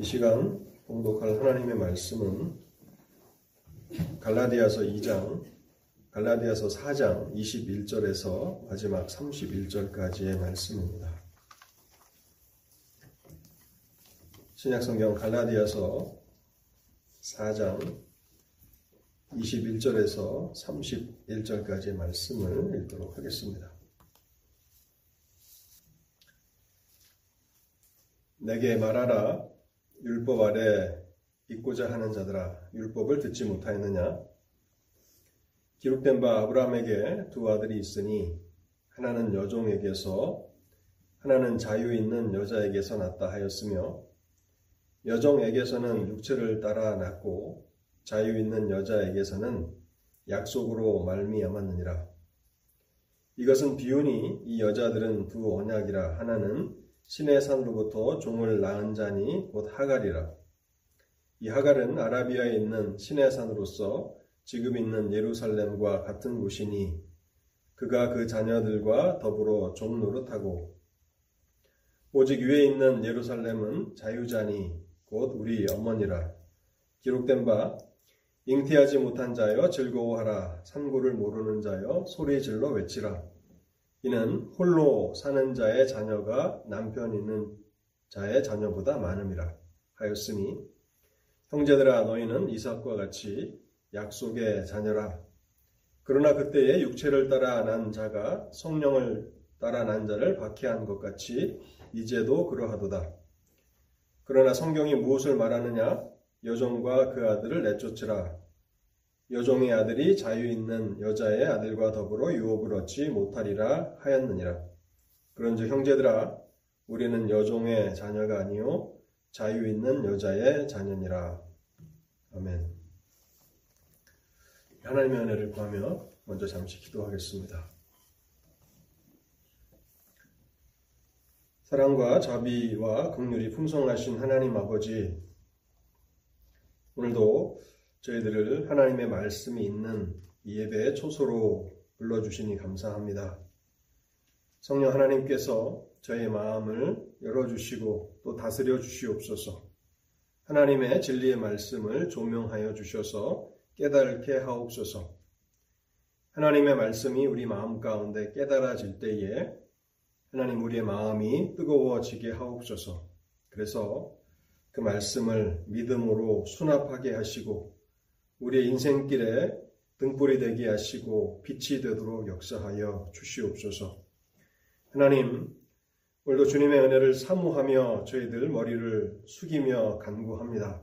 이 시간 공독할 하나님의 말씀은 갈라디아서 2장, 갈라디아서 4장 21절에서 마지막 31절까지의 말씀입니다. 신약성경 갈라디아서 4장 21절에서 31절까지의 말씀을 읽도록 하겠습니다. 내게 말하라 율법 아래 있고자 하는 자들아 율법을 듣지 못하였느냐? 기록된 바 아브라함에게 두 아들이 있으니 하나는 여종에게서 하나는 자유 있는 여자에게서 났다 하였으며 여종에게서는 육체를 따라 낳고 자유 있는 여자에게서는 약속으로 말미암았느니라. 이것은 비운이 이 여자들은 두 언약이라 하나는 신의 산으로부터 종을 낳은 자니 곧 하갈이라. 이 하갈은 아라비아에 있는 신의 산으로서 지금 있는 예루살렘과 같은 곳이니 그가 그 자녀들과 더불어 종 노릇하고 오직 위에 있는 예루살렘은 자유자니 곧 우리 어머니라. 기록된 바 잉태하지 못한 자여 즐거워하라 산고를 모르는 자여 소리 질러 외치라. 이는 홀로 사는 자의 자녀가 남편 있는 자의 자녀보다 많음이라 하였으니 형제들아 너희는 이삭과 같이 약속의 자녀라. 그러나 그때에 육체를 따라 난 자가 성령을 따라 난 자를 박해한 것 같이 이제도 그러하도다. 그러나 성경이 무엇을 말하느냐? 여종과 그 아들을 내쫓으라 여종의 아들이 자유 있는 여자의 아들과 더불어 유업을 얻지 못하리라 하였느니라. 그런즉 형제들아 우리는 여종의 자녀가 아니요 자유 있는 여자의 자녀니라. 아멘. 하나님의 은혜를 구하며 먼저 잠시 기도하겠습니다. 사랑과 자비와 긍휼이 풍성하신 하나님 아버지 오늘도 저희들을 하나님의 말씀이 있는 이 예배의 초소로 불러주시니 감사합니다. 성령 하나님께서 저의 마음을 열어주시고 또 다스려 주시옵소서. 하나님의 진리의 말씀을 조명하여 주셔서 깨닫게 하옵소서. 하나님의 말씀이 우리 마음 가운데 깨달아질 때에 하나님 우리의 마음이 뜨거워지게 하옵소서. 그래서 그 말씀을 믿음으로 수납하게 하시고 우리의 인생길에 등불이 되게 하시고 빛이 되도록 역사하여 주시옵소서. 하나님, 오늘도 주님의 은혜를 사모하며 저희들 머리를 숙이며 간구합니다.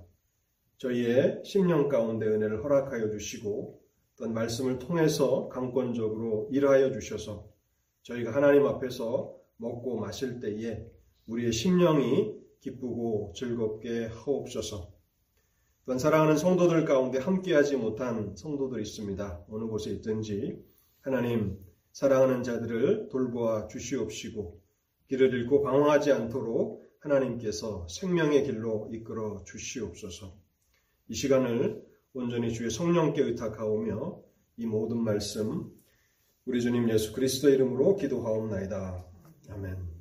저희의 심령 가운데 은혜를 허락하여 주시고 어떤 말씀을 통해서 강권적으로 일하여 주셔서 저희가 하나님 앞에서 먹고 마실 때에 우리의 심령이 기쁘고 즐겁게 하옵소서. 또한 사랑하는 성도들 가운데 함께하지 못한 성도들 있습니다. 어느 곳에 있든지 하나님 사랑하는 자들을 돌보아 주시옵시고 길을 잃고 방황하지 않도록 하나님께서 생명의 길로 이끌어 주시옵소서. 이 시간을 온전히 주의 성령께 의탁하오며 이 모든 말씀 우리 주님 예수 그리스도 이름으로 기도하옵나이다. 아멘.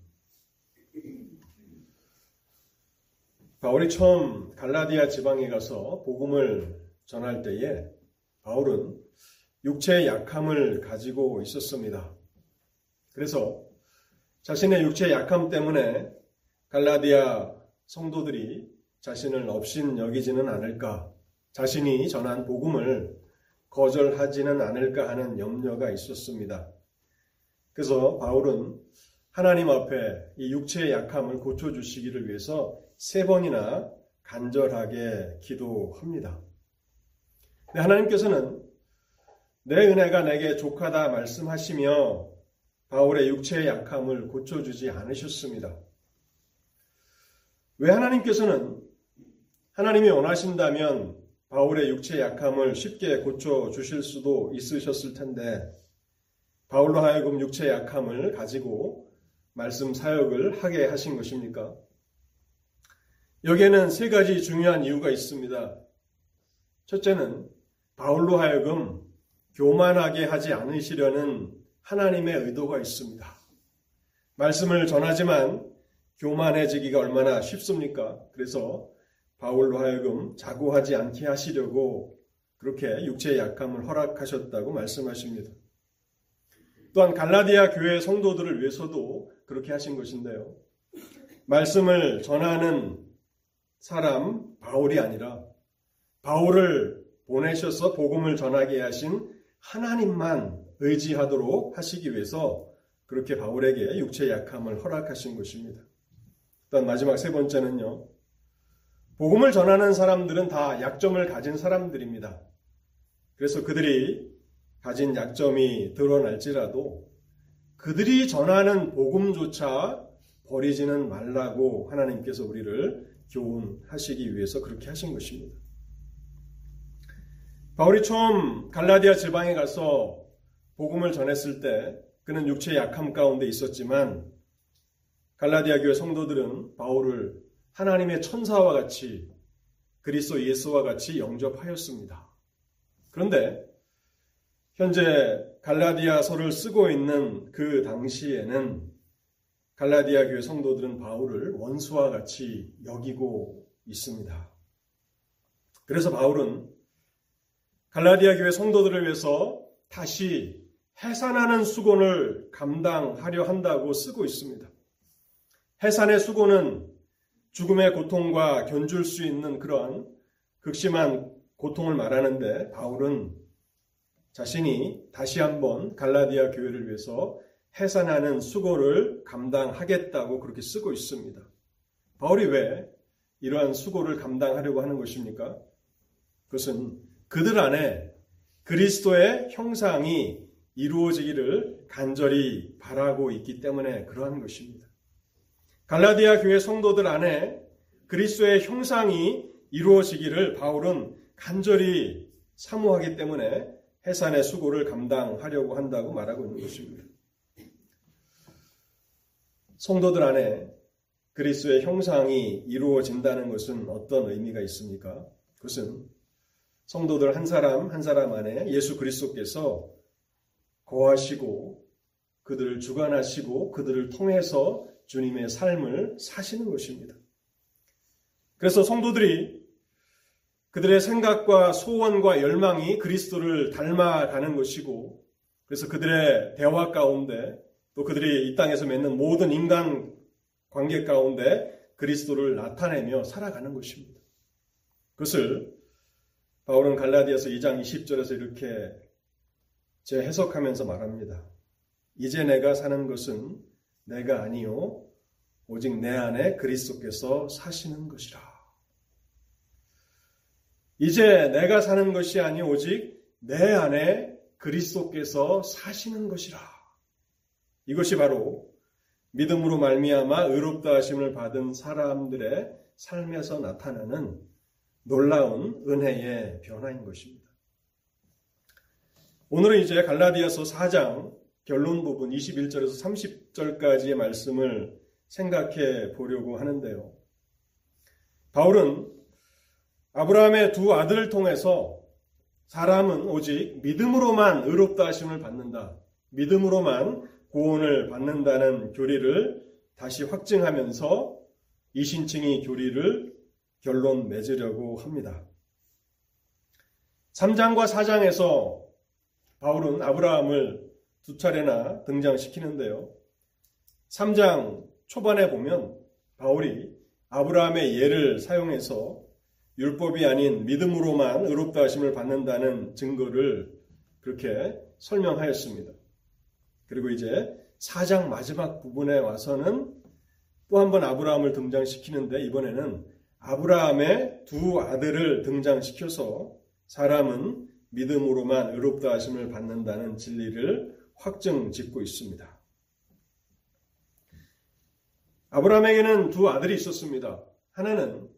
바울이 처음 갈라디아 지방에 가서 복음을 전할 때에 바울은 육체의 약함을 가지고 있었습니다. 그래서 자신의 육체의 약함 때문에 갈라디아 성도들이 자신을 업신 여기지는 않을까, 자신이 전한 복음을 거절하지는 않을까 하는 염려가 있었습니다. 그래서 바울은 하나님 앞에 이 육체의 약함을 고쳐주시기를 위해서 세 번이나 간절하게 기도합니다. 하나님께서는 내 은혜가 내게 족하다 말씀하시며 바울의 육체의 약함을 고쳐주지 않으셨습니다. 왜 하나님께서는 하나님이 원하신다면 바울의 육체의 약함을 쉽게 고쳐주실 수도 있으셨을 텐데 바울로 하여금 육체의 약함을 가지고 말씀 사역을 하게 하신 것입니까? 여기에는 세 가지 중요한 이유가 있습니다. 첫째는 바울로 하여금 교만하게 하지 않으시려는 하나님의 의도가 있습니다. 말씀을 전하지만 교만해지기가 얼마나 쉽습니까? 그래서 바울로 하여금 자고하지 않게 하시려고 그렇게 육체의 약함을 허락하셨다고 말씀하십니다. 또한 갈라디아 교회 성도들을 위해서도 그렇게 하신 것인데요. 말씀을 전하는 사람 바울이 아니라 바울을 보내셔서 복음을 전하게 하신 하나님만 의지하도록 하시기 위해서 그렇게 바울에게 육체의 약함을 허락하신 것입니다. 또한 마지막 세 번째는요. 복음을 전하는 사람들은 다 약점을 가진 사람들입니다. 그래서 그들이 가진 약점이 드러날지라도 그들이 전하는 복음조차 버리지는 말라고 하나님께서 우리를 교훈하시기 위해서 그렇게 하신 것입니다. 바울이 처음 갈라디아 지방에 가서 복음을 전했을 때 그는 육체의 약함 가운데 있었지만 갈라디아 교회 성도들은 바울을 하나님의 천사와 같이 그리스도 예수와 같이 영접하였습니다. 그런데 현재 갈라디아서를 쓰고 있는 그 당시에는 갈라디아 교회 성도들은 바울을 원수와 같이 여기고 있습니다. 그래서 바울은 갈라디아 교회 성도들을 위해서 다시 해산하는 수고를 감당하려 한다고 쓰고 있습니다. 해산의 수고는 죽음의 고통과 견줄 수 있는 그러한 극심한 고통을 말하는데 바울은 자신이 다시 한번 갈라디아 교회를 위해서 해산하는 수고를 감당하겠다고 그렇게 쓰고 있습니다. 바울이 왜 이러한 수고를 감당하려고 하는 것입니까? 그것은 그들 안에 그리스도의 형상이 이루어지기를 간절히 바라고 있기 때문에 그러한 것입니다. 갈라디아 교회 성도들 안에 그리스도의 형상이 이루어지기를 바울은 간절히 사모하기 때문에 해산의 수고를 감당하려고 한다고 말하고 있는 것입니다. 성도들 안에 그리스도의 형상이 이루어진다는 것은 어떤 의미가 있습니까? 그것은 성도들 한 사람 한 사람 안에 예수 그리스도께서 거하시고 그들을 주관하시고 그들을 통해서 주님의 삶을 사시는 것입니다. 그래서 성도들이 그들의 생각과 소원과 열망이 그리스도를 닮아가는 것이고 그래서 그들의 대화 가운데 또 그들이 이 땅에서 맺는 모든 인간 관계 가운데 그리스도를 나타내며 살아가는 것입니다. 그것을 바울은 갈라디아서 2장 20절에서 이렇게 재해석하면서 말합니다. 이제 내가 사는 것은 내가 아니요 오직 내 안에 그리스도께서 사시는 것이라. 이제 내가 사는 것이 아니 오직 내 안에 그리스도께서 사시는 것이라. 이것이 바로 믿음으로 말미암아 의롭다 하심을 받은 사람들의 삶에서 나타나는 놀라운 은혜의 변화인 것입니다. 오늘은 이제 갈라디아서 4장 결론 부분 21절에서 30절까지의 말씀을 생각해 보려고 하는데요. 바울은 아브라함의 두 아들을 통해서 사람은 오직 믿음으로만 의롭다 하심을 받는다. 믿음으로만 구원을 받는다는 교리를 다시 확증하면서 이신칭이 교리를 결론 맺으려고 합니다. 3장과 4장에서 바울은 아브라함을 두 차례나 등장시키는데요. 3장 초반에 보면 바울이 아브라함의 예를 사용해서 율법이 아닌 믿음으로만 의롭다 하심을 받는다는 증거를 그렇게 설명하였습니다. 그리고 이제 4장 마지막 부분에 와서는 또 한 번 아브라함을 등장시키는데 이번에는 아브라함의 두 아들을 등장시켜서 사람은 믿음으로만 의롭다 하심을 받는다는 진리를 확증 짓고 있습니다. 아브라함에게는 두 아들이 있었습니다. 하나는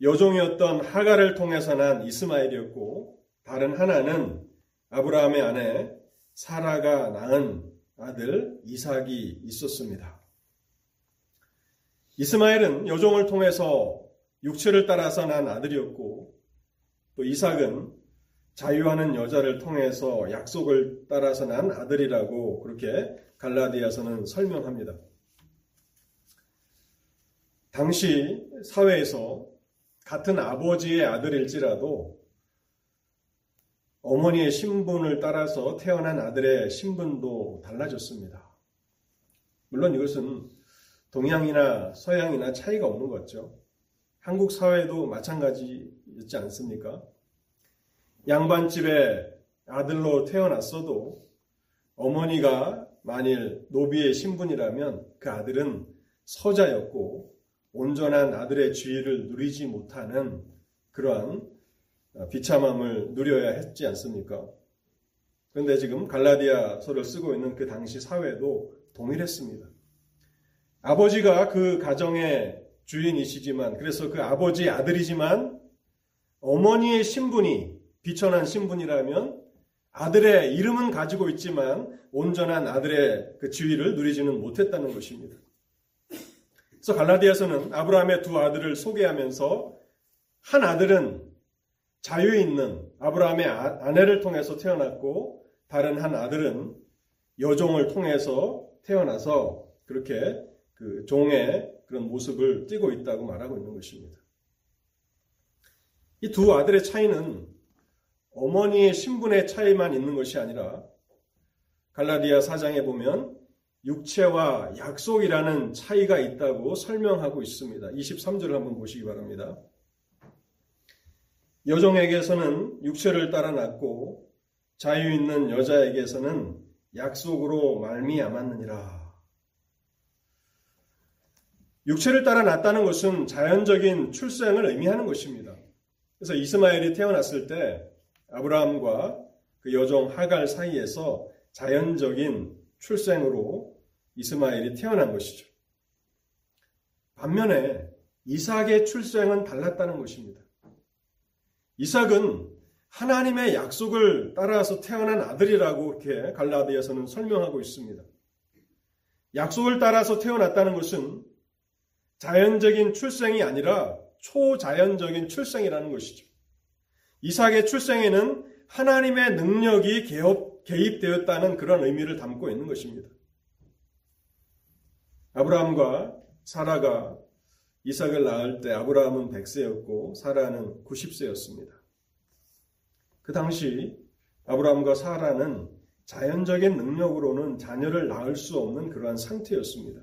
여종이었던 하가를 통해서 난 이스마엘이었고 다른 하나는 아브라함의 아내 사라가 낳은 아들 이삭이 있었습니다. 이스마엘은 여종을 통해서 육체를 따라서 난 아들이었고 또 이삭은 자유하는 여자를 통해서 약속을 따라서 난 아들이라고 그렇게 갈라디아서는 설명합니다. 당시 사회에서 같은 아버지의 아들일지라도 어머니의 신분을 따라서 태어난 아들의 신분도 달라졌습니다. 물론 이것은 동양이나 서양이나 차이가 없는 거죠. 한국 사회도 마찬가지였지 않습니까? 양반집에 아들로 태어났어도 어머니가 만일 노비의 신분이라면 그 아들은 서자였고 온전한 아들의 지위를 누리지 못하는 그러한 비참함을 누려야 했지 않습니까? 그런데 지금 갈라디아서를 쓰고 있는 그 당시 사회도 동일했습니다. 아버지가 그 가정의 주인이시지만 그래서 그 아버지의 아들이지만 어머니의 신분이 비천한 신분이라면 아들의 이름은 가지고 있지만 온전한 아들의 그 지위를 누리지는 못했다는 것입니다. 그래서 갈라디아서는 아브라함의 두 아들을 소개하면서 한 아들은 자유 있는 아브라함의 아, 아내를 통해서 태어났고 다른 한 아들은 여종을 통해서 태어나서 그렇게 그 종의 그런 모습을 띠고 있다고 말하고 있는 것입니다. 이 두 아들의 차이는 어머니의 신분의 차이만 있는 것이 아니라 갈라디아 사장에 보면 육체와 약속이라는 차이가 있다고 설명하고 있습니다. 23절을 한번 보시기 바랍니다. 여종에게서는 육체를 따라 낳고 자유 있는 여자에게서는 약속으로 말미암았느니라. 육체를 따라 낳았다는 것은 자연적인 출생을 의미하는 것입니다. 그래서 이스마엘이 태어났을 때 아브라함과 그 여종 하갈 사이에서 자연적인 출생으로 이스마엘이 태어난 것이죠. 반면에 이삭의 출생은 달랐다는 것입니다. 이삭은 하나님의 약속을 따라서 태어난 아들이라고 이렇게 갈라디아서는 설명하고 있습니다. 약속을 따라서 태어났다는 것은 자연적인 출생이 아니라 초자연적인 출생이라는 것이죠. 이삭의 출생에는 하나님의 능력이 개입되었다는 그런 의미를 담고 있는 것입니다. 아브라함과 사라가 이삭을 낳을 때 아브라함은 100세였고 사라는 90세였습니다. 그 당시 아브라함과 사라는 자연적인 능력으로는 자녀를 낳을 수 없는 그러한 상태였습니다.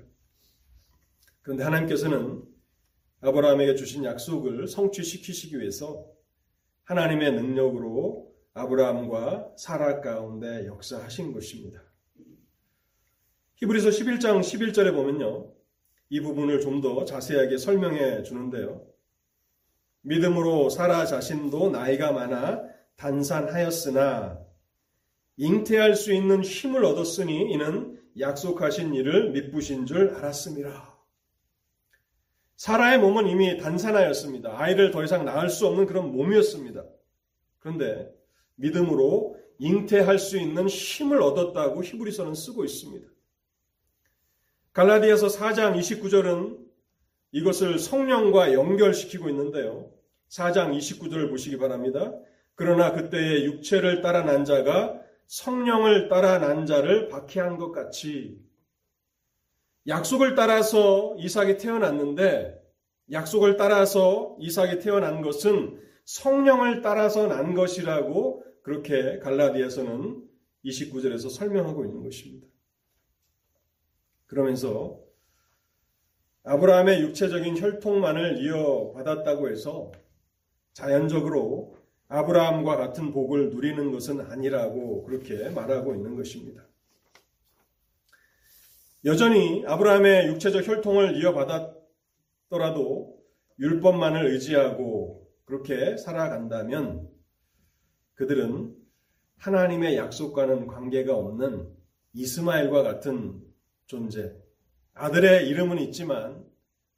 그런데 하나님께서는 아브라함에게 주신 약속을 성취시키시기 위해서 하나님의 능력으로 아브라함과 사라 가운데 역사하신 것입니다. 히브리서 11장 11절에 보면요. 이 부분을 좀 더 자세하게 설명해 주는데요. 믿음으로 사라 자신도 나이가 많아 단산하였으나 잉태할 수 있는 힘을 얻었으니 이는 약속하신 일을 믿부신 줄 알았습니다. 사라의 몸은 이미 단산하였습니다. 아이를 더 이상 낳을 수 없는 그런 몸이었습니다. 그런데 믿음으로 잉태할 수 있는 힘을 얻었다고 히브리서는 쓰고 있습니다. 갈라디아서 4장 29절은 이것을 성령과 연결시키고 있는데요. 4장 29절을 보시기 바랍니다. 그러나 그때의 육체를 따라 난 자가 성령을 따라 난 자를 박해한 것 같이 약속을 따라서 이삭이 태어났는데 약속을 따라서 이삭이 태어난 것은 성령을 따라서 난 것이라고 그렇게 갈라디아서는 29절에서 설명하고 있는 것입니다. 그러면서 아브라함의 육체적인 혈통만을 이어받았다고 해서 자연적으로 아브라함과 같은 복을 누리는 것은 아니라고 그렇게 말하고 있는 것입니다. 여전히 아브라함의 육체적 혈통을 이어받았더라도 율법만을 의지하고 그렇게 살아간다면 그들은 하나님의 약속과는 관계가 없는 이스마엘과 같은 존재. 아들의 이름은 있지만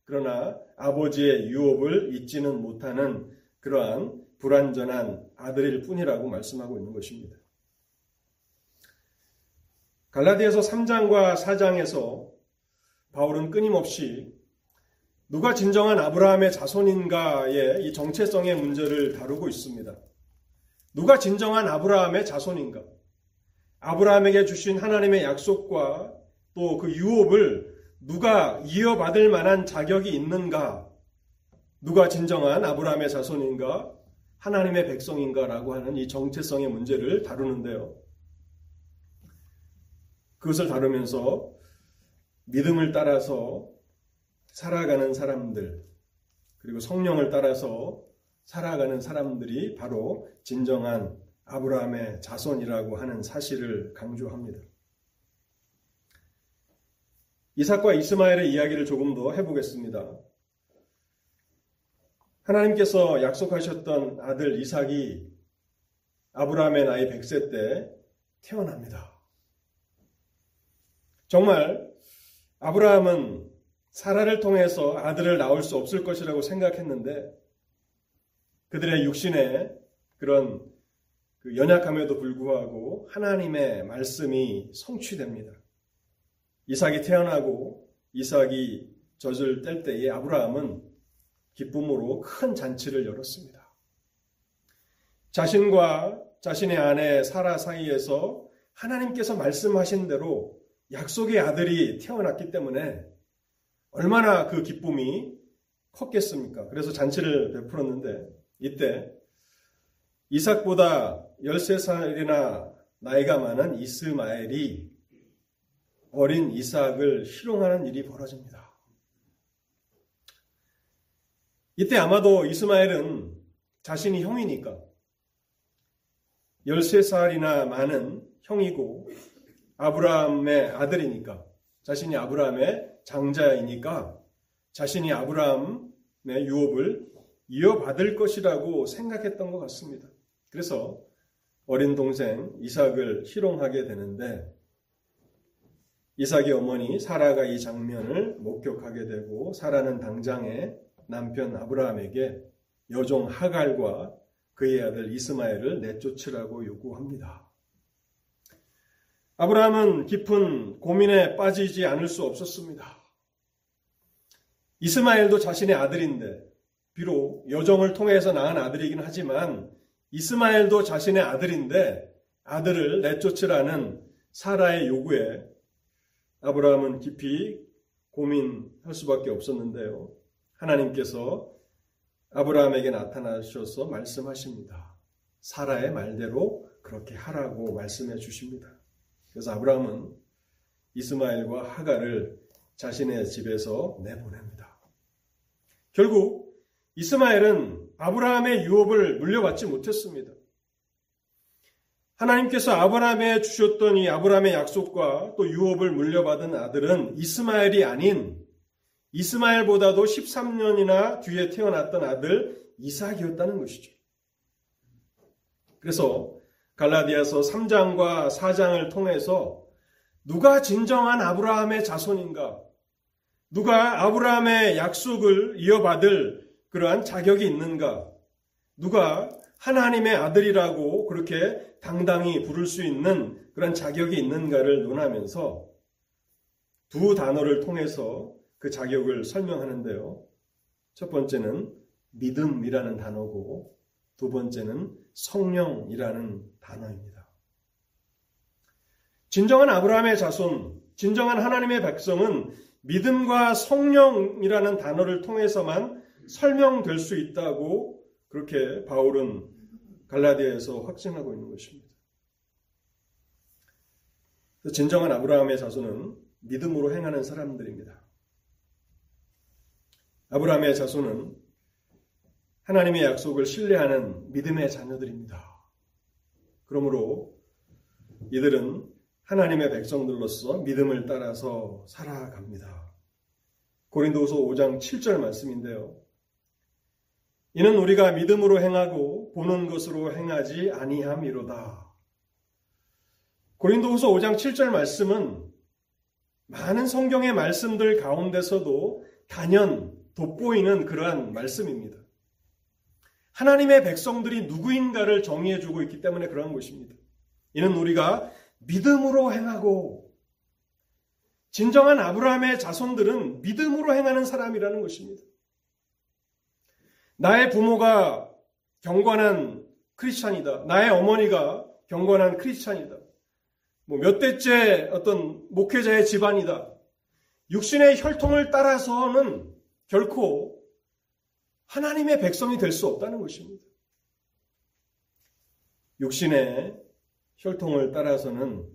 그러나 아버지의 유업을 잊지는 못하는 그러한 불완전한 아들일 뿐이라고 말씀하고 있는 것입니다. 갈라디아서 3장과 4장에서 바울은 끊임없이 누가 진정한 아브라함의 자손인가의 이 정체성의 문제를 다루고 있습니다. 누가 진정한 아브라함의 자손인가? 아브라함에게 주신 하나님의 약속과 또 그 유업을 누가 이어받을 만한 자격이 있는가? 누가 진정한 아브라함의 자손인가, 하나님의 백성인가라고 하는 이 정체성의 문제를 다루는데요. 그것을 다루면서 믿음을 따라서 살아가는 사람들, 그리고 성령을 따라서 살아가는 사람들이 바로 진정한 아브라함의 자손이라고 하는 사실을 강조합니다. 이삭과 이스마엘의 이야기를 조금 더 해보겠습니다. 하나님께서 약속하셨던 아들 이삭이 아브라함의 나이 100세 때 태어납니다. 정말 아브라함은 사라를 통해서 아들을 낳을 수 없을 것이라고 생각했는데 그들의 육신의 그런 그 연약함에도 불구하고 하나님의 말씀이 성취됩니다. 이삭이 태어나고 이삭이 젖을 뗄 때에 아브라함은 기쁨으로 큰 잔치를 열었습니다. 자신과 자신의 아내 사라 사이에서 하나님께서 말씀하신 대로 약속의 아들이 태어났기 때문에 얼마나 그 기쁨이 컸겠습니까? 그래서 잔치를 베풀었는데 이때 이삭보다 13살이나 나이가 많은 이스마엘이 어린 이삭을 희롱하는 일이 벌어집니다. 이때 아마도 이스마엘은 자신이 형이니까 13살이나 많은 형이고 아브라함의 아들이니까 자신이 아브라함의 장자이니까 자신이 아브라함의 유업을 이어받을 것이라고 생각했던 것 같습니다. 그래서 어린 동생 이삭을 희롱하게 되는데 이삭의 어머니 사라가 이 장면을 목격하게 되고 사라는 당장에 남편 아브라함에게 여종 하갈과 그의 아들 이스마엘을 내쫓으라고 요구합니다. 아브라함은 깊은 고민에 빠지지 않을 수 없었습니다. 이스마엘도 자신의 아들인데 비록 여정을 통해서 낳은 아들이긴 하지만 이스마엘도 자신의 아들인데 아들을 내쫓으라는 사라의 요구에 아브라함은 깊이 고민할 수밖에 없었는데요. 하나님께서 아브라함에게 나타나셔서 말씀하십니다. 사라의 말대로 그렇게 하라고 말씀해 주십니다. 그래서 아브라함은 이스마엘과 하가를 자신의 집에서 내보냅니다. 결국 이스마엘은 아브라함의 유업을 물려받지 못했습니다. 하나님께서 아브라함에 주셨던 이 아브라함의 약속과 또 유업을 물려받은 아들은 이스마엘이 아닌 이스마엘보다도 13년이나 뒤에 태어났던 아들 이삭이었다는 것이죠. 그래서 갈라디아서 3장과 4장을 통해서 누가 진정한 아브라함의 자손인가? 누가 아브라함의 약속을 이어받을 그러한 자격이 있는가? 누가 하나님의 아들이라고 그렇게 당당히 부를 수 있는 그런 자격이 있는가를 논하면서 두 단어를 통해서 그 자격을 설명하는데요. 첫 번째는 믿음이라는 단어고 두 번째는 성령이라는 단어입니다. 진정한 아브라함의 자손, 진정한 하나님의 백성은 믿음과 성령이라는 단어를 통해서만 설명될 수 있다고 그렇게 바울은 갈라디아에서 확증하고 있는 것입니다. 진정한 아브라함의 자손은 믿음으로 행하는 사람들입니다. 아브라함의 자손은 하나님의 약속을 신뢰하는 믿음의 자녀들입니다. 그러므로 이들은 하나님의 백성들로서 믿음을 따라서 살아갑니다. 고린도서 5장 7절 말씀인데요. 이는 우리가 믿음으로 행하고 보는 것으로 행하지 아니함이로다. 고린도후서 5장 7절 말씀은 많은 성경의 말씀들 가운데서도 단연 돋보이는 그러한 말씀입니다. 하나님의 백성들이 누구인가를 정의해 주고 있기 때문에 그러한 것입니다. 이는 우리가 믿음으로 행하고 진정한 아브라함의 자손들은 믿음으로 행하는 사람이라는 것입니다. 나의 부모가 경건한 크리스찬이다. 나의 어머니가 경건한 크리스찬이다. 뭐 몇 대째 어떤 목회자의 집안이다. 육신의 혈통을 따라서는 결코 하나님의 백성이 될 수 없다는 것입니다. 육신의 혈통을 따라서는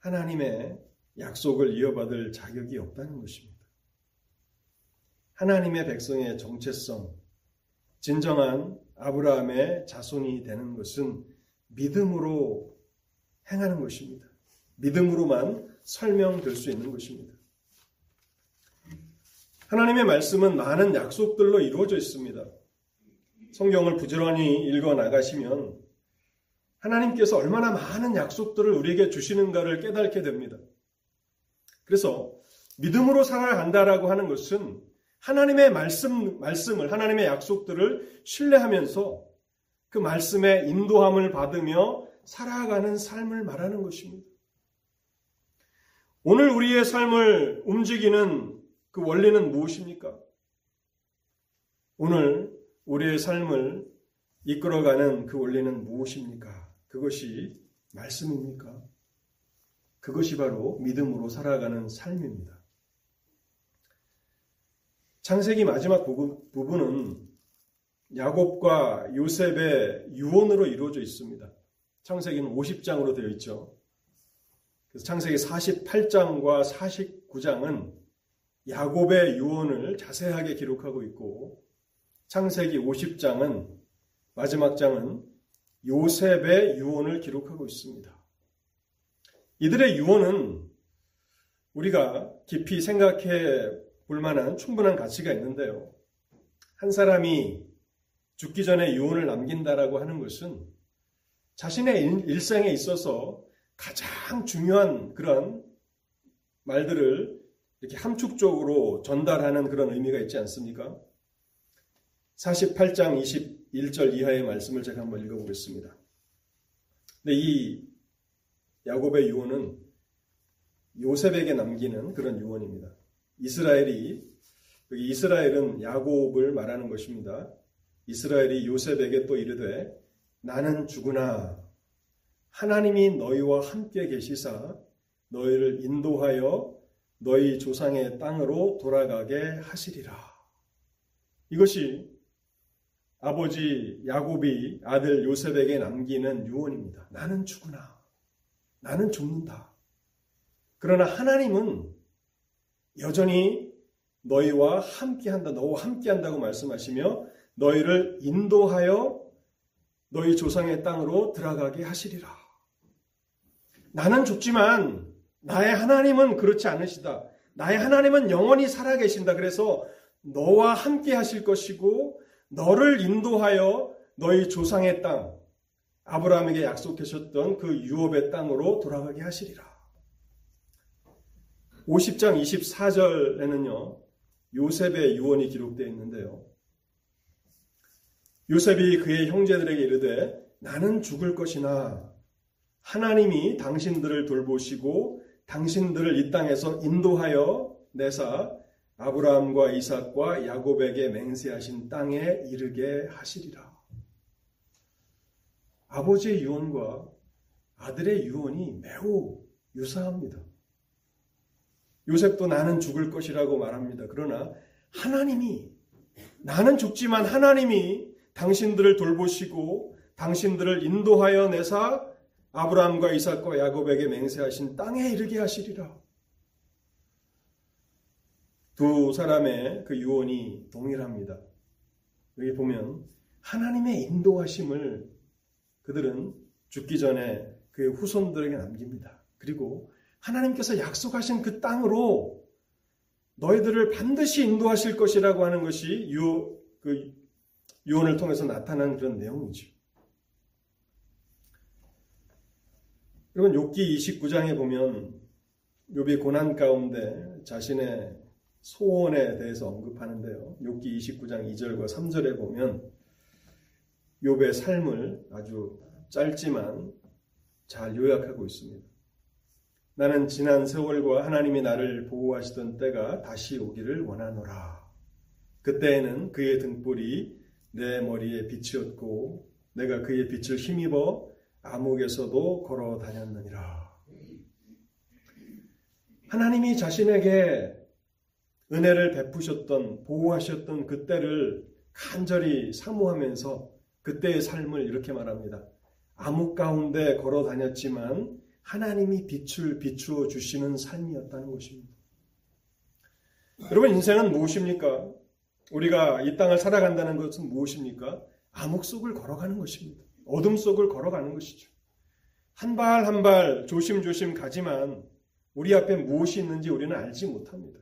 하나님의 약속을 이어받을 자격이 없다는 것입니다. 하나님의 백성의 정체성, 진정한 아브라함의 자손이 되는 것은 믿음으로 행하는 것입니다. 믿음으로만 설명될 수 있는 것입니다. 하나님의 말씀은 많은 약속들로 이루어져 있습니다. 성경을 부지런히 읽어 나가시면 하나님께서 얼마나 많은 약속들을 우리에게 주시는가를 깨닫게 됩니다. 그래서 믿음으로 살아간다라고 하는 것은 하나님의 말씀, 말씀을, 하나님의 약속들을 신뢰하면서 그 말씀의 인도함을 받으며 살아가는 삶을 말하는 것입니다. 오늘 우리의 삶을 움직이는 그 원리는 무엇입니까? 오늘 우리의 삶을 이끌어가는 그 원리는 무엇입니까? 그것이 말씀입니까? 그것이 바로 믿음으로 살아가는 삶입니다. 창세기 마지막 부분은 야곱과 요셉의 유언으로 이루어져 있습니다. 창세기는 50장으로 되어 있죠. 그래서 창세기 48장과 49장은 야곱의 유언을 자세하게 기록하고 있고 창세기 50장은 마지막 장은 요셉의 유언을 기록하고 있습니다. 이들의 유언은 우리가 깊이 생각해 볼 만한 충분한 가치가 있는데요. 한 사람이 죽기 전에 유언을 남긴다라고 하는 것은 자신의 일생에 있어서 가장 중요한 그런 말들을 이렇게 함축적으로 전달하는 그런 의미가 있지 않습니까? 48장 21절 이하의 말씀을 제가 한번 읽어보겠습니다. 근데 이 야곱의 유언은 요셉에게 남기는 그런 유언입니다. 이스라엘이 여기 이스라엘은 야곱을 말하는 것입니다. 이스라엘이 요셉에게 또 이르되 나는 죽으나 하나님이 너희와 함께 계시사 너희를 인도하여 너희 조상의 땅으로 돌아가게 하시리라. 이것이 아버지 야곱이 아들 요셉에게 남기는 유언입니다. 나는 죽으나 나는 죽는다. 그러나 하나님은 여전히 너희와 함께 한다. 너와 함께 한다고 말씀하시며 너희를 인도하여 너희 조상의 땅으로 들어가게 하시리라. 나는 죽지만 나의 하나님은 그렇지 않으시다. 나의 하나님은 영원히 살아계신다. 그래서 너와 함께 하실 것이고 너를 인도하여 너희 조상의 땅, 아브라함에게 약속하셨던 그 유업의 땅으로 돌아가게 하시리라. 50장 24절에는요, 요셉의 유언이 기록되어 있는데요. 요셉이 그의 형제들에게 이르되 나는 죽을 것이나 하나님이 당신들을 돌보시고 당신들을 이 땅에서 인도하여 내사 아브라함과 이삭과 야곱에게 맹세하신 땅에 이르게 하시리라. 아버지의 유언과 아들의 유언이 매우 유사합니다. 요셉도 나는 죽을 것이라고 말합니다. 그러나 하나님이 나는 죽지만 하나님이 당신들을 돌보시고 당신들을 인도하여 내사 아브라함과 이삭과 야곱에게 맹세하신 땅에 이르게 하시리라. 두 사람의 그 유언이 동일합니다. 여기 보면 하나님의 인도하심을 그들은 죽기 전에 그의 후손들에게 남깁니다. 그리고 하나님께서 약속하신 그 땅으로 너희들을 반드시 인도하실 것이라고 하는 것이 유, 그 유언을 통해서 나타난 그런 내용이죠. 여러분 욥기 29장에 보면 욥이 고난 가운데 자신의 소원에 대해서 언급하는데요. 욥기 29장 2절과 3절에 보면 욥의 삶을 아주 짧지만 잘 요약하고 있습니다. 나는 지난 세월과 하나님이 나를 보호하시던 때가 다시 오기를 원하노라. 그때에는 그의 등불이 내 머리에 빛이었고 내가 그의 빛을 힘입어 암흑에서도 걸어 다녔느니라. 하나님이 자신에게 은혜를 베푸셨던 보호하셨던 그때를 간절히 사모하면서 그때의 삶을 이렇게 말합니다. 암흑 가운데 걸어 다녔지만 하나님이 빛을 비추어 주시는 삶이었다는 것입니다. 여러분 인생은 무엇입니까? 우리가 이 땅을 살아간다는 것은 무엇입니까? 암흑 속을 걸어가는 것입니다. 어둠 속을 걸어가는 것이죠. 한 발 한 발 조심조심 가지만 우리 앞에 무엇이 있는지 우리는 알지 못합니다.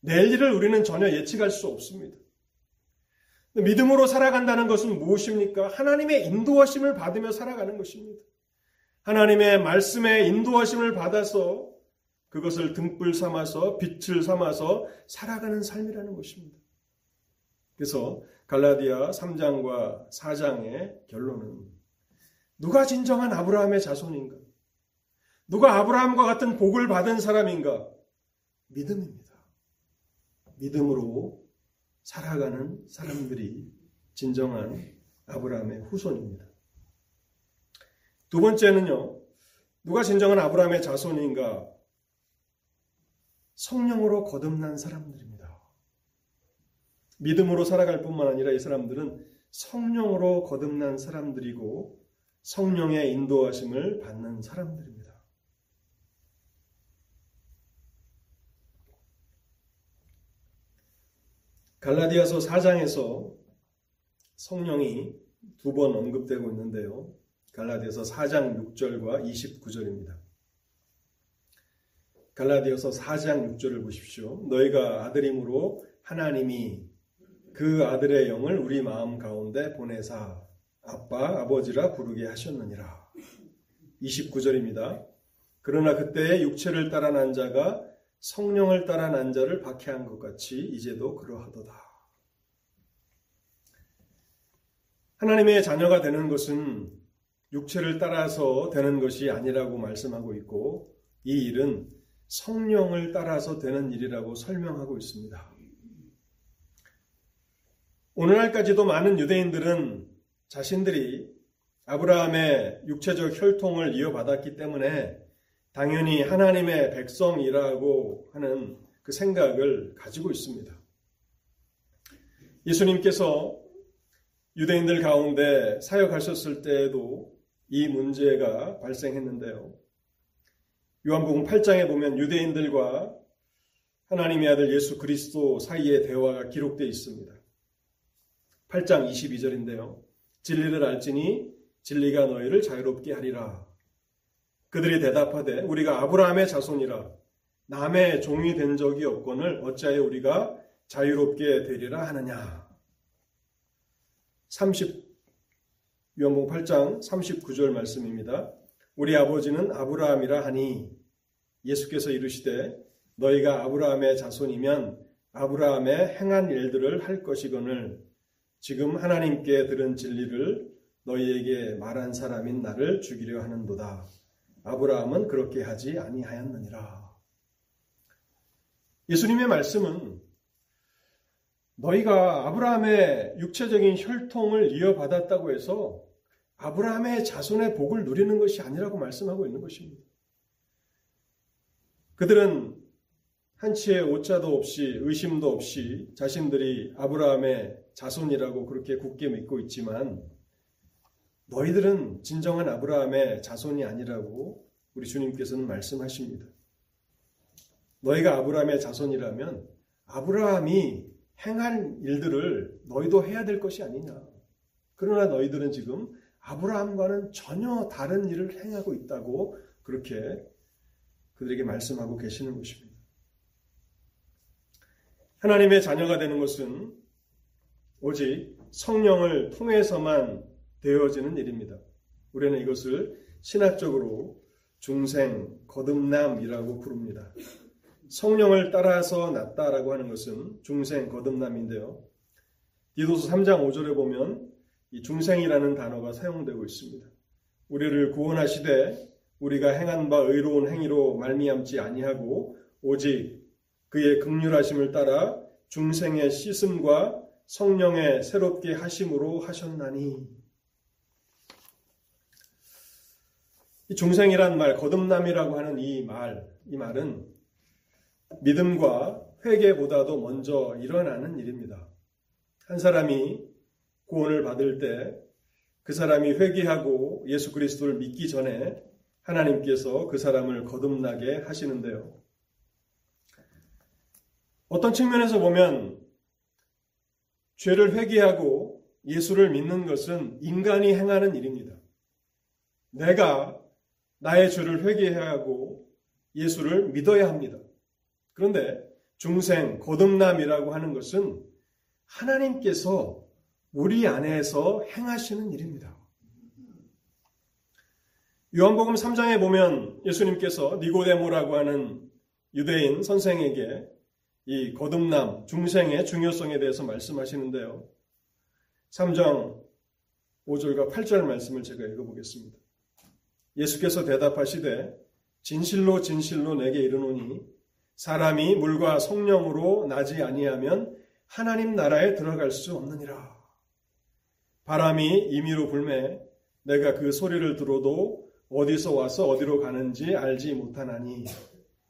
내일 일을 우리는 전혀 예측할 수 없습니다. 믿음으로 살아간다는 것은 무엇입니까? 하나님의 인도하심을 받으며 살아가는 것입니다. 하나님의 말씀에 인도하심을 받아서 그것을 등불 삼아서 빛을 삼아서 살아가는 삶이라는 것입니다. 그래서 갈라디아 3장과 4장의 결론은 누가 진정한 아브라함의 자손인가? 누가 아브라함과 같은 복을 받은 사람인가? 믿음입니다. 믿음으로 살아가는 사람들이 진정한 아브라함의 후손입니다. 두 번째는요, 누가 진정한 아브라함의 자손인가? 성령으로 거듭난 사람들입니다. 믿음으로 살아갈 뿐만 아니라 이 사람들은 성령으로 거듭난 사람들이고 성령의 인도하심을 받는 사람들입니다. 갈라디아서 4장에서 성령이 두 번 언급되고 있는데요. 갈라디아서 4장 6절과 29절입니다. 갈라디아서 4장 6절을 보십시오. 너희가 아들임으로 하나님이 그 아들의 영을 우리 마음 가운데 보내사 아빠 아버지라 부르게 하셨느니라. 29절입니다. 그러나 그때의 육체를 따라 난 자가 성령을 따라 난 자를 박해한 것 같이 이제도 그러하도다. 하나님의 자녀가 되는 것은 육체를 따라서 되는 것이 아니라고 말씀하고 있고 이 일은 성령을 따라서 되는 일이라고 설명하고 있습니다. 오늘날까지도 많은 유대인들은 자신들이 아브라함의 육체적 혈통을 이어받았기 때문에 당연히 하나님의 백성이라고 하는 그 생각을 가지고 있습니다. 예수님께서 유대인들 가운데 사역하셨을 때에도 이 문제가 발생했는데요. 요한복음 8장에 보면 유대인들과 하나님의 아들 예수 그리스도 사이의 대화가 기록되어 있습니다. 8장 22절인데요. 진리를 알지니 진리가 너희를 자유롭게 하리라. 그들이 대답하되 우리가 아브라함의 자손이라 남의 종이 된 적이 없거늘 어찌하여 우리가 자유롭게 되리라 하느냐. 30 요한복 8장 39절 말씀입니다. 우리 아버지는 아브라함이라 하니 예수께서 이르시되 너희가 아브라함의 자손이면 아브라함의 행한 일들을 할 것이거늘 지금 하나님께 들은 진리를 너희에게 말한 사람인 나를 죽이려 하는도다. 아브라함은 그렇게 하지 아니하였느니라. 예수님의 말씀은 너희가 아브라함의 육체적인 혈통을 이어받았다고 해서 아브라함의 자손의 복을 누리는 것이 아니라고 말씀하고 있는 것입니다. 그들은 한치의 오차도 없이 의심도 없이 자신들이 아브라함의 자손이라고 그렇게 굳게 믿고 있지만 너희들은 진정한 아브라함의 자손이 아니라고 우리 주님께서는 말씀하십니다. 너희가 아브라함의 자손이라면 아브라함이 행한 일들을 너희도 해야 될 것이 아니냐. 그러나 너희들은 지금 아브라함과는 전혀 다른 일을 행하고 있다고 그렇게 그들에게 말씀하고 계시는 것입니다. 하나님의 자녀가 되는 것은 오직 성령을 통해서만 되어지는 일입니다. 우리는 이것을 신학적으로 중생, 거듭남이라고 부릅니다. 성령을 따라서 났다라고 하는 것은 중생, 거듭남인데요. 디도서 3장 5절에 보면 이 중생이라는 단어가 사용되고 있습니다. 우리를 구원하시되 우리가 행한 바 의로운 행위로 말미암지 아니하고 오직 그의 극률하심을 따라 중생의 씻음과 성령의 새롭게 하심으로 하셨나니 이 중생이란 말, 거듭남이라고 하는 이 말, 이 말은 믿음과 회개보다도 먼저 일어나는 일입니다. 한 사람이 구원을 받을 때 그 사람이 회개하고 예수 그리스도를 믿기 전에 하나님께서 그 사람을 거듭나게 하시는데요. 어떤 측면에서 보면 죄를 회개하고 예수를 믿는 것은 인간이 행하는 일입니다. 내가 나의 죄를 회개해야 하고 예수를 믿어야 합니다. 그런데 중생, 거듭남이라고 하는 것은 하나님께서 우리 안에서 행하시는 일입니다. 요한복음 3장에 보면 예수님께서 니고데모라고 하는 유대인 선생에게 이 거듭남, 중생의 중요성에 대해서 말씀하시는데요. 3장 5절과 8절 말씀을 제가 읽어보겠습니다. 예수께서 대답하시되 진실로 진실로 내게 이르노니 사람이 물과 성령으로 나지 아니하면 하나님 나라에 들어갈 수 없느니라. 바람이 임의로 불매 내가 그 소리를 들어도 어디서 와서 어디로 가는지 알지 못하나니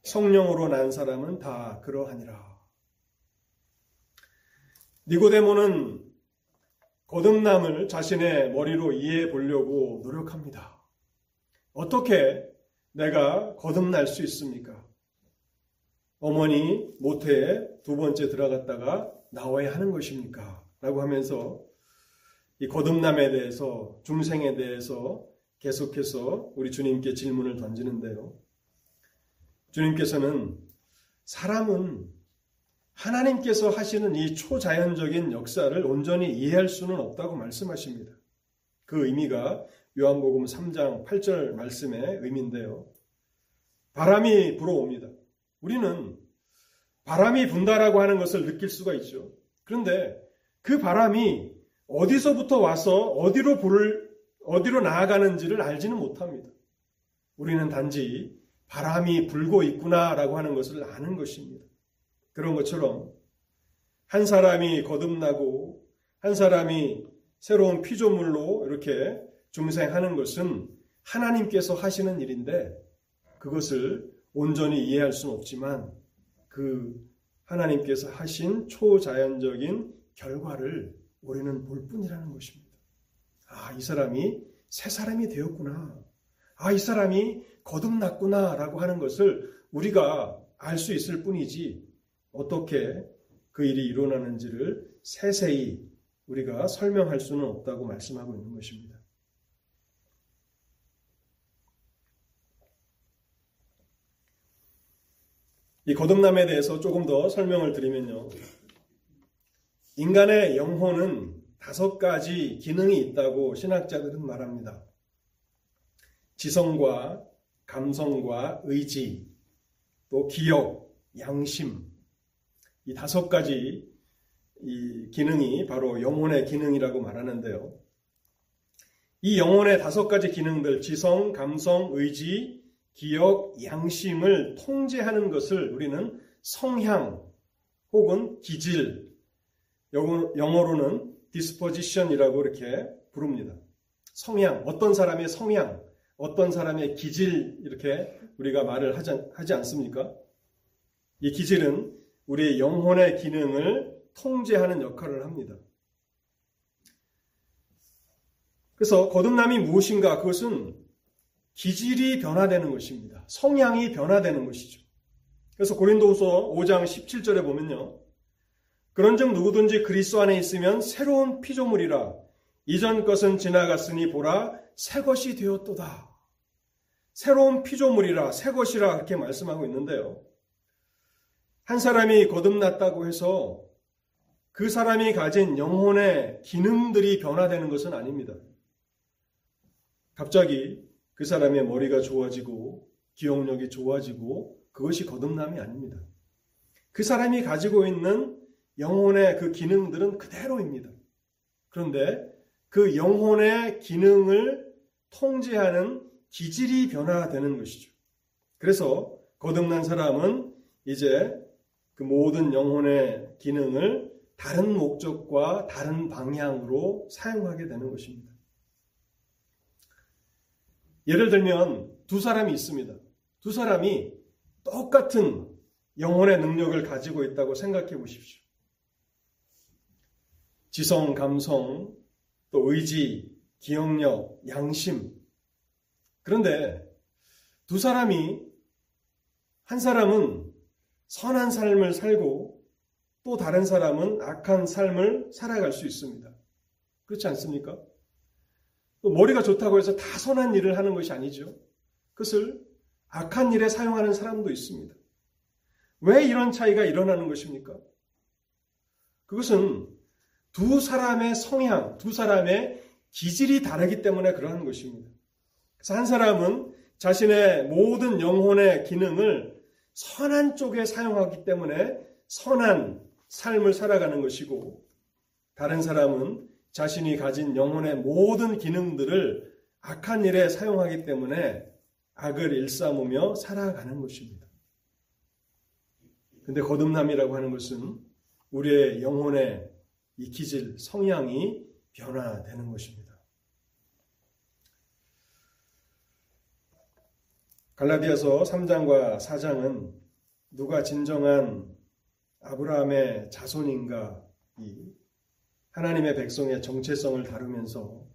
성령으로 난 사람은 다 그러하니라. 니고데모는 거듭남을 자신의 머리로 이해해 보려고 노력합니다. 어떻게 내가 거듭날 수 있습니까? 어머니 모태에 두 번째 들어갔다가 나와야 하는 것입니까? 라고 하면서 이 거듭남에 대해서 중생에 대해서 계속해서 우리 주님께 질문을 던지는데요. 주님께서는 사람은 하나님께서 하시는 이 초자연적인 역사를 온전히 이해할 수는 없다고 말씀하십니다. 그 의미가 요한복음 3장 8절 말씀의 의미인데요. 바람이 불어옵니다. 우리는 바람이 분다라고 하는 것을 느낄 수가 있죠. 그런데 그 바람이 어디서부터 와서 어디로 불을 어디로 나아가는지를 알지는 못합니다. 우리는 단지 바람이 불고 있구나라고 하는 것을 아는 것입니다. 그런 것처럼 한 사람이 거듭나고 한 사람이 새로운 피조물로 이렇게 중생하는 것은 하나님께서 하시는 일인데 그것을 온전히 이해할 수는 없지만 그 하나님께서 하신 초자연적인 결과를 우리는 볼 뿐이라는 것입니다. 아, 이 사람이 새 사람이 되었구나. 아, 이 사람이 거듭났구나. 라고 하는 것을 우리가 알 수 있을 뿐이지 어떻게 그 일이 일어나는지를 세세히 우리가 설명할 수는 없다고 말씀하고 있는 것입니다. 이 거듭남에 대해서 조금 더 설명을 드리면요. 인간의 영혼은 다섯 가지 기능이 있다고 신학자들은 말합니다. 지성과 감성과 의지, 또 기억, 양심, 이 다섯 가지 이 기능이 바로 영혼의 기능이라고 말하는데요. 이 영혼의 다섯 가지 기능들, 지성, 감성, 의지, 기억, 양심을 통제하는 것을 우리는 성향 혹은 기질, 영어 로는 disposition이라고 이렇게 부릅니다. 성향, 어떤 사람의 성향, 어떤 사람의 기질 이렇게 우리가 말을 하지, 하지 않습니까? 이 기질은 우리의 영혼의 기능을 통제하는 역할을 합니다. 그래서 거듭남이 무엇인가? 그것은 기질이 변화되는 것입니다. 성향이 변화되는 것이죠. 그래서 고린도후서 5장 17절에 보면요. 그런즉 누구든지 그리스도 안에 있으면 새로운 피조물이라 이전 것은 지나갔으니 보라 새 것이 되었도다. 새로운 피조물이라 새 것이라 그렇게 말씀하고 있는데요. 한 사람이 거듭났다고 해서 그 사람이 가진 영혼의 기능들이 변화되는 것은 아닙니다. 갑자기 그 사람의 머리가 좋아지고 기억력이 좋아지고 그것이 거듭남이 아닙니다. 그 사람이 가지고 있는 영혼의 그 기능들은 그대로입니다. 그런데 그 영혼의 기능을 통제하는 기질이 변화되는 것이죠. 그래서 거듭난 사람은 이제 그 모든 영혼의 기능을 다른 목적과 다른 방향으로 사용하게 되는 것입니다. 예를 들면 두 사람이 있습니다. 두 사람이 똑같은 영혼의 능력을 가지고 있다고 생각해 보십시오. 지성, 감성, 또 의지, 기억력, 양심. 그런데 두 사람이 한 사람은 선한 삶을 살고 또 다른 사람은 악한 삶을 살아갈 수 있습니다. 그렇지 않습니까? 또 머리가 좋다고 해서 다 선한 일을 하는 것이 아니죠. 그것을 악한 일에 사용하는 사람도 있습니다. 왜 이런 차이가 일어나는 것입니까? 그것은 두 사람의 성향, 두 사람의 기질이 다르기 때문에 그러한 것입니다. 그래서 한 사람은 자신의 모든 영혼의 기능을 선한 쪽에 사용하기 때문에 선한 삶을 살아가는 것이고 다른 사람은 자신이 가진 영혼의 모든 기능들을 악한 일에 사용하기 때문에 악을 일삼으며 살아가는 것입니다. 근데 거듭남이라고 하는 것은 우리의 영혼의 이 기질, 성향이 변화되는 것입니다. 갈라디아서 3장과 4장은 누가 진정한 아브라함의 자손인가 이 하나님의 백성의 정체성을 다루면서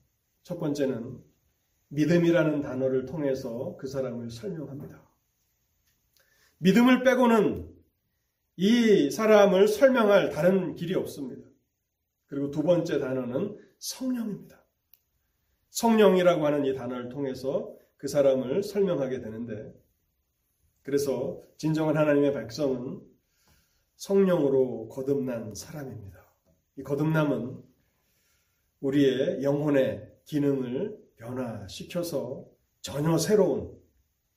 첫 번째는 믿음이라는 단어를 통해서 그 사람을 설명합니다. 믿음을 빼고는 이 사람을 설명할 다른 길이 없습니다. 그리고 두 번째 단어는 성령입니다. 성령이라고 하는 이 단어를 통해서 그 사람을 설명하게 되는데, 그래서 진정한 하나님의 백성은 성령으로 거듭난 사람입니다. 이 거듭남은 우리의 영혼의 기능을 변화시켜서 전혀 새로운,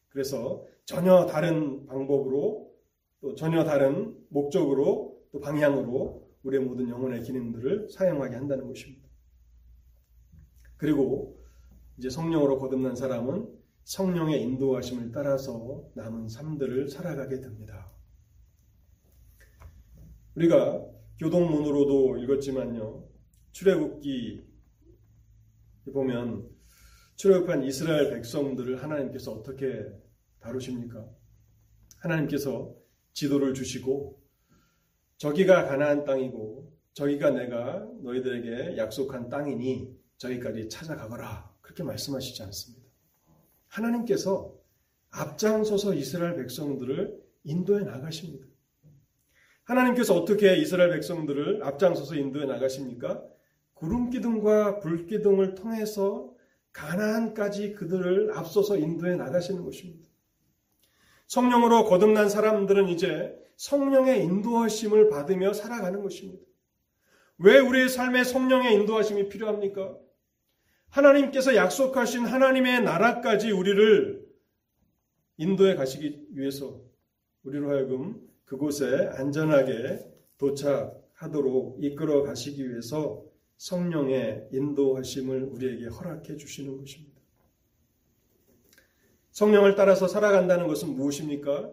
그래서 전혀 다른 방법으로 또 전혀 다른 목적으로 또 방향으로 우리의 모든 영혼의 기능들을 사용하게 한다는 것입니다. 그리고 이제 성령으로 거듭난 사람은 성령의 인도하심을 따라서 남은 삶들을 살아가게 됩니다. 우리가 교동문으로도 읽었지만요. 출애굽기 보면 출애굽한 이스라엘 백성들을 하나님께서 어떻게 다루십니까? 하나님께서 지도를 주시고 저기가 가나안 땅이고 저기가 내가 너희들에게 약속한 땅이니 저기까지 찾아가거라. 그렇게 말씀하시지 않습니다. 하나님께서 앞장서서 이스라엘 백성들을 인도해 나가십니다. 하나님께서 어떻게 이스라엘 백성들을 앞장서서 인도해 나가십니까? 구름 기둥과 불 기둥을 통해서 가나안까지 그들을 앞서서 인도해 나가시는 것입니다. 성령으로 거듭난 사람들은 이제 성령의 인도하심을 받으며 살아가는 것입니다. 왜 우리의 삶에 성령의 인도하심이 필요합니까? 하나님께서 약속하신 하나님의 나라까지 우리를 인도해 가시기 위해서 우리로 하여금 그곳에 안전하게 도착하도록 이끌어 가시기 위해서 성령의 인도하심을 우리에게 허락해 주시는 것입니다. 성령을 따라서 살아간다는 것은 무엇입니까?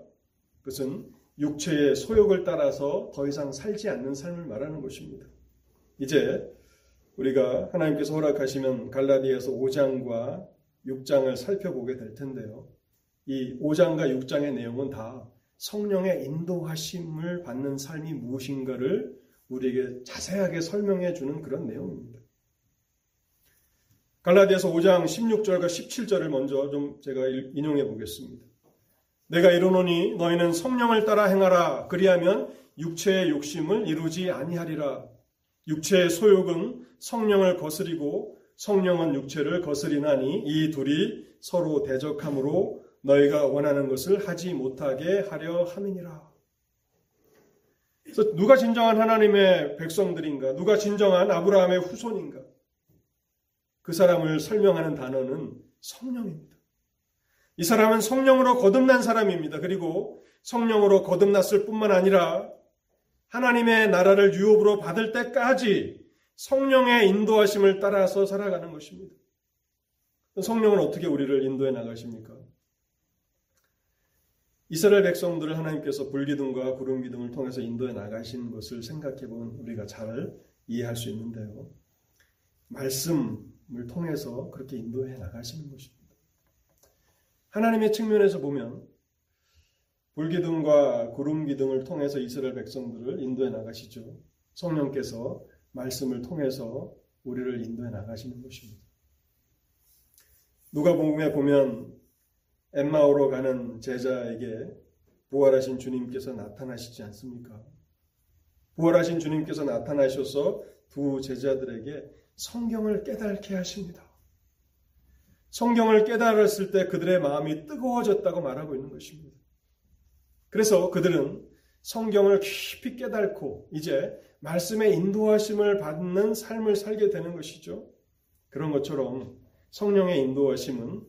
그것은 육체의 소욕을 따라서 더 이상 살지 않는 삶을 말하는 것입니다. 이제 우리가 하나님께서 허락하시면 갈라디아서 5장과 6장을 살펴보게 될 텐데요. 이 5장과 6장의 내용은 다 성령의 인도하심을 받는 삶이 무엇인가를 우리에게 자세하게 설명해 주는 그런 내용입니다. 갈라디아서 5장 16절과 17절을 먼저 좀 제가 인용해 보겠습니다. 내가 이르노니 너희는 성령을 따라 행하라 그리하면 육체의 욕심을 이루지 아니하리라 육체의 소욕은 성령을 거스리고 성령은 육체를 거스리나니 이 둘이 서로 대적함으로 너희가 원하는 것을 하지 못하게 하려 함이니라. 그래서 누가 진정한 하나님의 백성들인가? 누가 진정한 아브라함의 후손인가? 그 사람을 설명하는 단어는 성령입니다. 이 사람은 성령으로 거듭난 사람입니다. 그리고 성령으로 거듭났을 뿐만 아니라 하나님의 나라를 유업으로 받을 때까지 성령의 인도하심을 따라서 살아가는 것입니다. 성령은 어떻게 우리를 인도해 나가십니까? 이스라엘 백성들을 하나님께서 불기둥과 구름 기둥을 통해서 인도해 나가신 것을 생각해 보면 우리가 잘 이해할 수 있는데요. 말씀을 통해서 그렇게 인도해 나가시는 것입니다. 하나님의 측면에서 보면 불기둥과 구름 기둥을 통해서 이스라엘 백성들을 인도해 나가시죠. 성령께서 말씀을 통해서 우리를 인도해 나가시는 것입니다. 누가복음에 보면 엠마오로 가는 제자에게 부활하신 주님께서 나타나시지 않습니까? 부활하신 주님께서 나타나셔서 두 제자들에게 성경을 깨닫게 하십니다. 성경을 깨달았을 때 그들의 마음이 뜨거워졌다고 말하고 있는 것입니다. 그래서 그들은 성경을 깊이 깨닫고 이제 말씀의 인도하심을 받는 삶을 살게 되는 것이죠. 그런 것처럼 성령의 인도하심은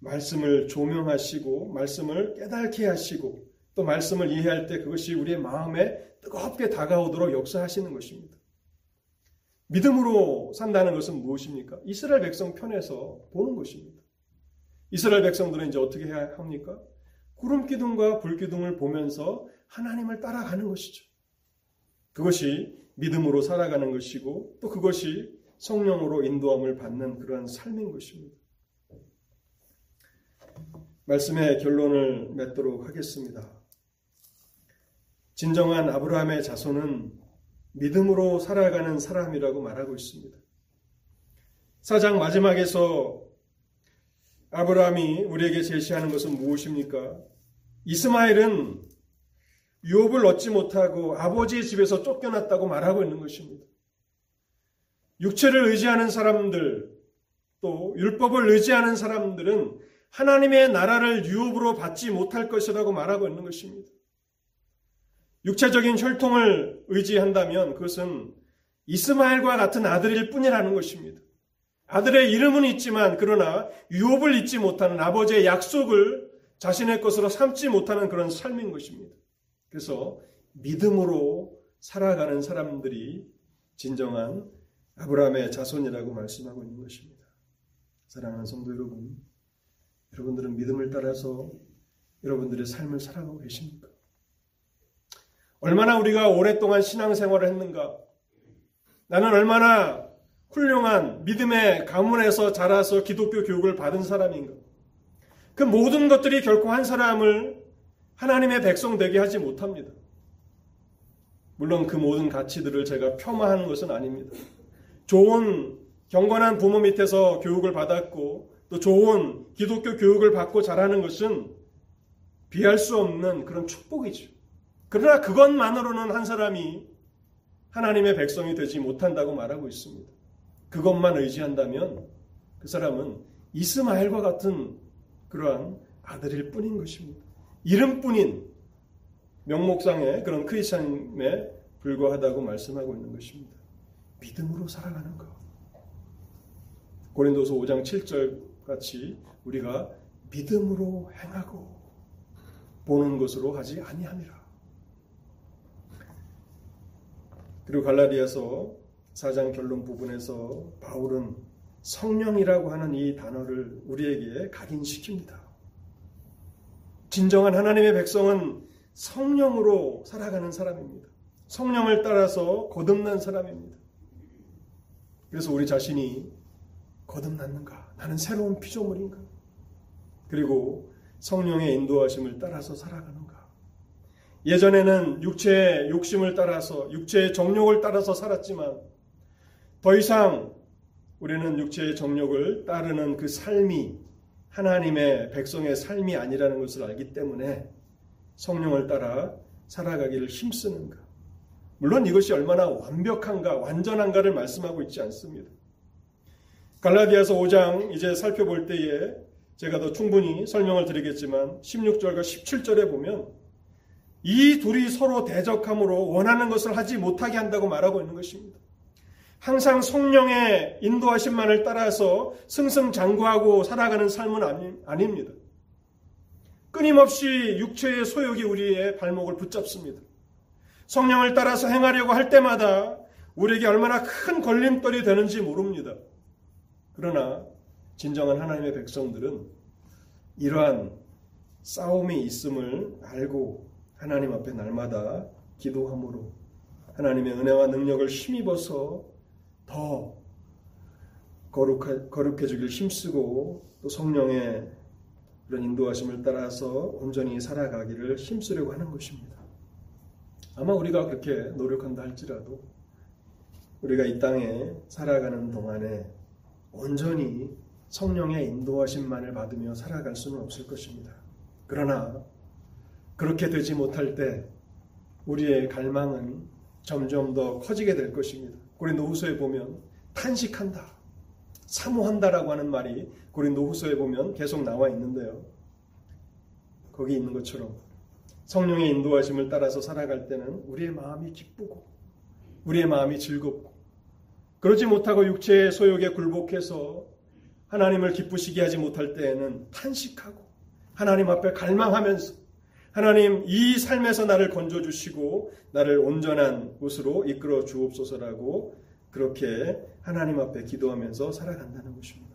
말씀을 조명하시고 말씀을 깨닫게 하시고 또 말씀을 이해할 때 그것이 우리의 마음에 뜨겁게 다가오도록 역사하시는 것입니다. 믿음으로 산다는 것은 무엇입니까? 이스라엘 백성 편에서 보는 것입니다. 이스라엘 백성들은 이제 어떻게 해야 합니까? 구름 기둥과 불 기둥을 보면서 하나님을 따라가는 것이죠. 그것이 믿음으로 살아가는 것이고 또 그것이 성령으로 인도함을 받는 그러한 삶인 것입니다. 말씀의 결론을 맺도록 하겠습니다. 진정한 아브라함의 자손은 믿음으로 살아가는 사람이라고 말하고 있습니다. 사장 마지막에서 아브라함이 우리에게 제시하는 것은 무엇입니까? 이스마엘은 유업을 얻지 못하고 아버지의 집에서 쫓겨났다고 말하고 있는 것입니다. 육체를 의지하는 사람들, 또 율법을 의지하는 사람들은 하나님의 나라를 유업으로 받지 못할 것이라고 말하고 있는 것입니다. 육체적인 혈통을 의지한다면 그것은 이스마엘과 같은 아들일 뿐이라는 것입니다. 아들의 이름은 있지만 그러나 유업을 잊지 못하는 아버지의 약속을 자신의 것으로 삼지 못하는 그런 삶인 것입니다. 그래서 믿음으로 살아가는 사람들이 진정한 아브라함의 자손이라고 말씀하고 있는 것입니다. 사랑하는 성도 여러분, 여러분들은 믿음을 따라서 여러분들의 삶을 살아가고 계십니까? 얼마나 우리가 오랫동안 신앙생활을 했는가? 나는 얼마나 훌륭한 믿음의 가문에서 자라서 기독교 교육을 받은 사람인가? 그 모든 것들이 결코 한 사람을 하나님의 백성 되게 하지 못합니다. 물론 그 모든 가치들을 제가 폄하하는 것은 아닙니다. 좋은 경건한 부모 밑에서 교육을 받았고 또 좋은 기독교 교육을 받고 자라는 것은 비할 수 없는 그런 축복이죠. 그러나 그것만으로는 한 사람이 하나님의 백성이 되지 못한다고 말하고 있습니다. 그것만 의지한다면 그 사람은 이스마엘과 같은 그러한 아들일 뿐인 것입니다. 이름뿐인 명목상의 그런 크리스천에 불과하다고 말씀하고 있는 것입니다. 믿음으로 살아가는 것. 고린도서 5장 7절 같이 우리가 믿음으로 행하고 보는 것으로 하지 아니함이라. 그리고 갈라디아서 4장 결론 부분에서 바울은 성령이라고 하는 이 단어를 우리에게 각인시킵니다. 진정한 하나님의 백성은 성령으로 살아가는 사람입니다. 성령을 따라서 거듭난 사람입니다. 그래서 우리 자신이 거듭났는가? 나는 새로운 피조물인가? 그리고 성령의 인도하심을 따라서 살아가는가? 예전에는 육체의 욕심을 따라서, 육체의 정욕을 따라서 살았지만, 더 이상 우리는 육체의 정욕을 따르는 그 삶이 하나님의 백성의 삶이 아니라는 것을 알기 때문에 성령을 따라 살아가기를 힘쓰는가. 물론 이것이 얼마나 완벽한가, 완전한가를 말씀하고 있지 않습니다. 갈라디아서 5장 이제 살펴볼 때에 제가 더 충분히 설명을 드리겠지만 16절과 17절에 보면 이 둘이 서로 대적함으로 원하는 것을 하지 못하게 한다고 말하고 있는 것입니다. 항상 성령의 인도하심만을 따라서 승승장구하고 살아가는 삶은 아니, 아닙니다. 끊임없이 육체의 소욕이 우리의 발목을 붙잡습니다. 성령을 따라서 행하려고 할 때마다 우리에게 얼마나 큰 걸림돌이 되는지 모릅니다. 그러나 진정한 하나님의 백성들은 이러한 싸움이 있음을 알고 하나님 앞에 날마다 기도함으로 하나님의 은혜와 능력을 힘입어서 더 거룩하, 거룩해지길 힘쓰고 또 성령의 그런 인도하심을 따라서 온전히 살아가기를 힘쓰려고 하는 것입니다. 아마 우리가 그렇게 노력한다 할지라도 우리가 이 땅에 살아가는 동안에 온전히 성령의 인도하심만을 받으며 살아갈 수는 없을 것입니다. 그러나 그렇게 되지 못할 때 우리의 갈망은 점점 더 커지게 될 것입니다. 고린도 후서에 보면 탄식한다, 사모한다라고 하는 말이 고린도 후서에 보면 계속 나와 있는데요. 거기 있는 것처럼 성령의 인도하심을 따라서 살아갈 때는 우리의 마음이 기쁘고 우리의 마음이 즐겁고 그러지 못하고 육체의 소욕에 굴복해서 하나님을 기쁘시게 하지 못할 때에는 탄식하고 하나님 앞에 갈망하면서 하나님 이 삶에서 나를 건져 주시고 나를 온전한 곳으로 이끌어 주옵소서라고 그렇게 하나님 앞에 기도하면서 살아간다는 것입니다.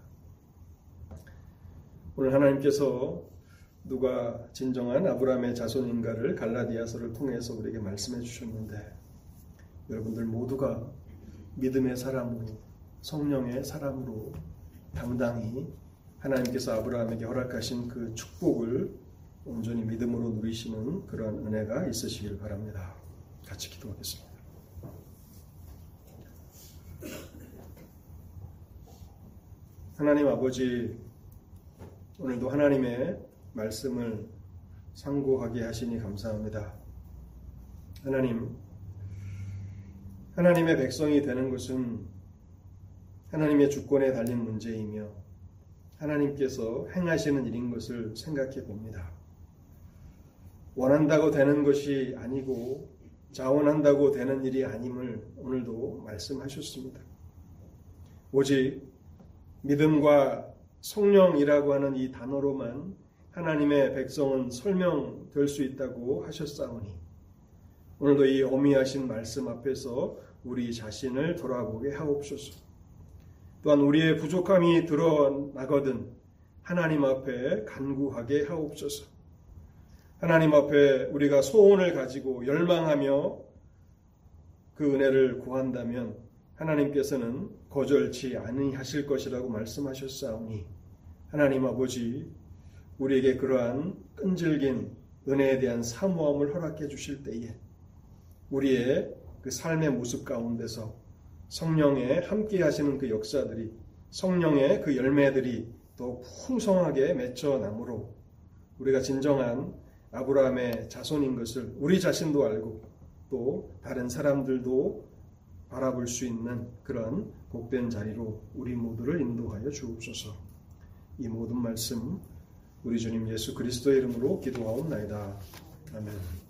오늘 하나님께서 누가 진정한 아브라함의 자손인가를 갈라디아서를 통해서 우리에게 말씀해 주셨는데 여러분들 모두가 믿음의 사람으로 성령의 사람으로 당당히 하나님께서 아브라함에게 허락하신 그 축복을 온전히 믿음으로 누리시는 그러한 은혜가 있으시길 바랍니다. 같이 기도하겠습니다. 하나님 아버지, 오늘도 하나님의 말씀을 상고하게 하시니 감사합니다. 하나님, 하나님의 백성이 되는 것은 하나님의 주권에 달린 문제이며 하나님께서 행하시는 일인 것을 생각해 봅니다. 원한다고 되는 것이 아니고 자원한다고 되는 일이 아님을 오늘도 말씀하셨습니다. 오직 믿음과 성령이라고 하는 이 단어로만 하나님의 백성은 설명될 수 있다고 하셨사오니 오늘도 이 어미하신 말씀 앞에서 우리 자신을 돌아보게 하옵소서. 또한 우리의 부족함이 드러나거든 하나님 앞에 간구하게 하옵소서. 하나님 앞에 우리가 소원을 가지고 열망하며 그 은혜를 구한다면 하나님께서는 거절치 아니하실 것이라고 말씀하셨사오니 하나님 아버지 우리에게 그러한 끈질긴 은혜에 대한 사모함을 허락해 주실 때에 우리의 그 삶의 모습 가운데서 성령의 함께 하시는 그 역사들이 성령의 그 열매들이 더 풍성하게 맺혀 나므로 우리가 진정한 아브라함의 자손인 것을 우리 자신도 알고 또 다른 사람들도 바라볼 수 있는 그런 복된 자리로 우리 모두를 인도하여 주옵소서. 이 모든 말씀 우리 주님 예수 그리스도의 이름으로 기도하옵나이다. 아멘.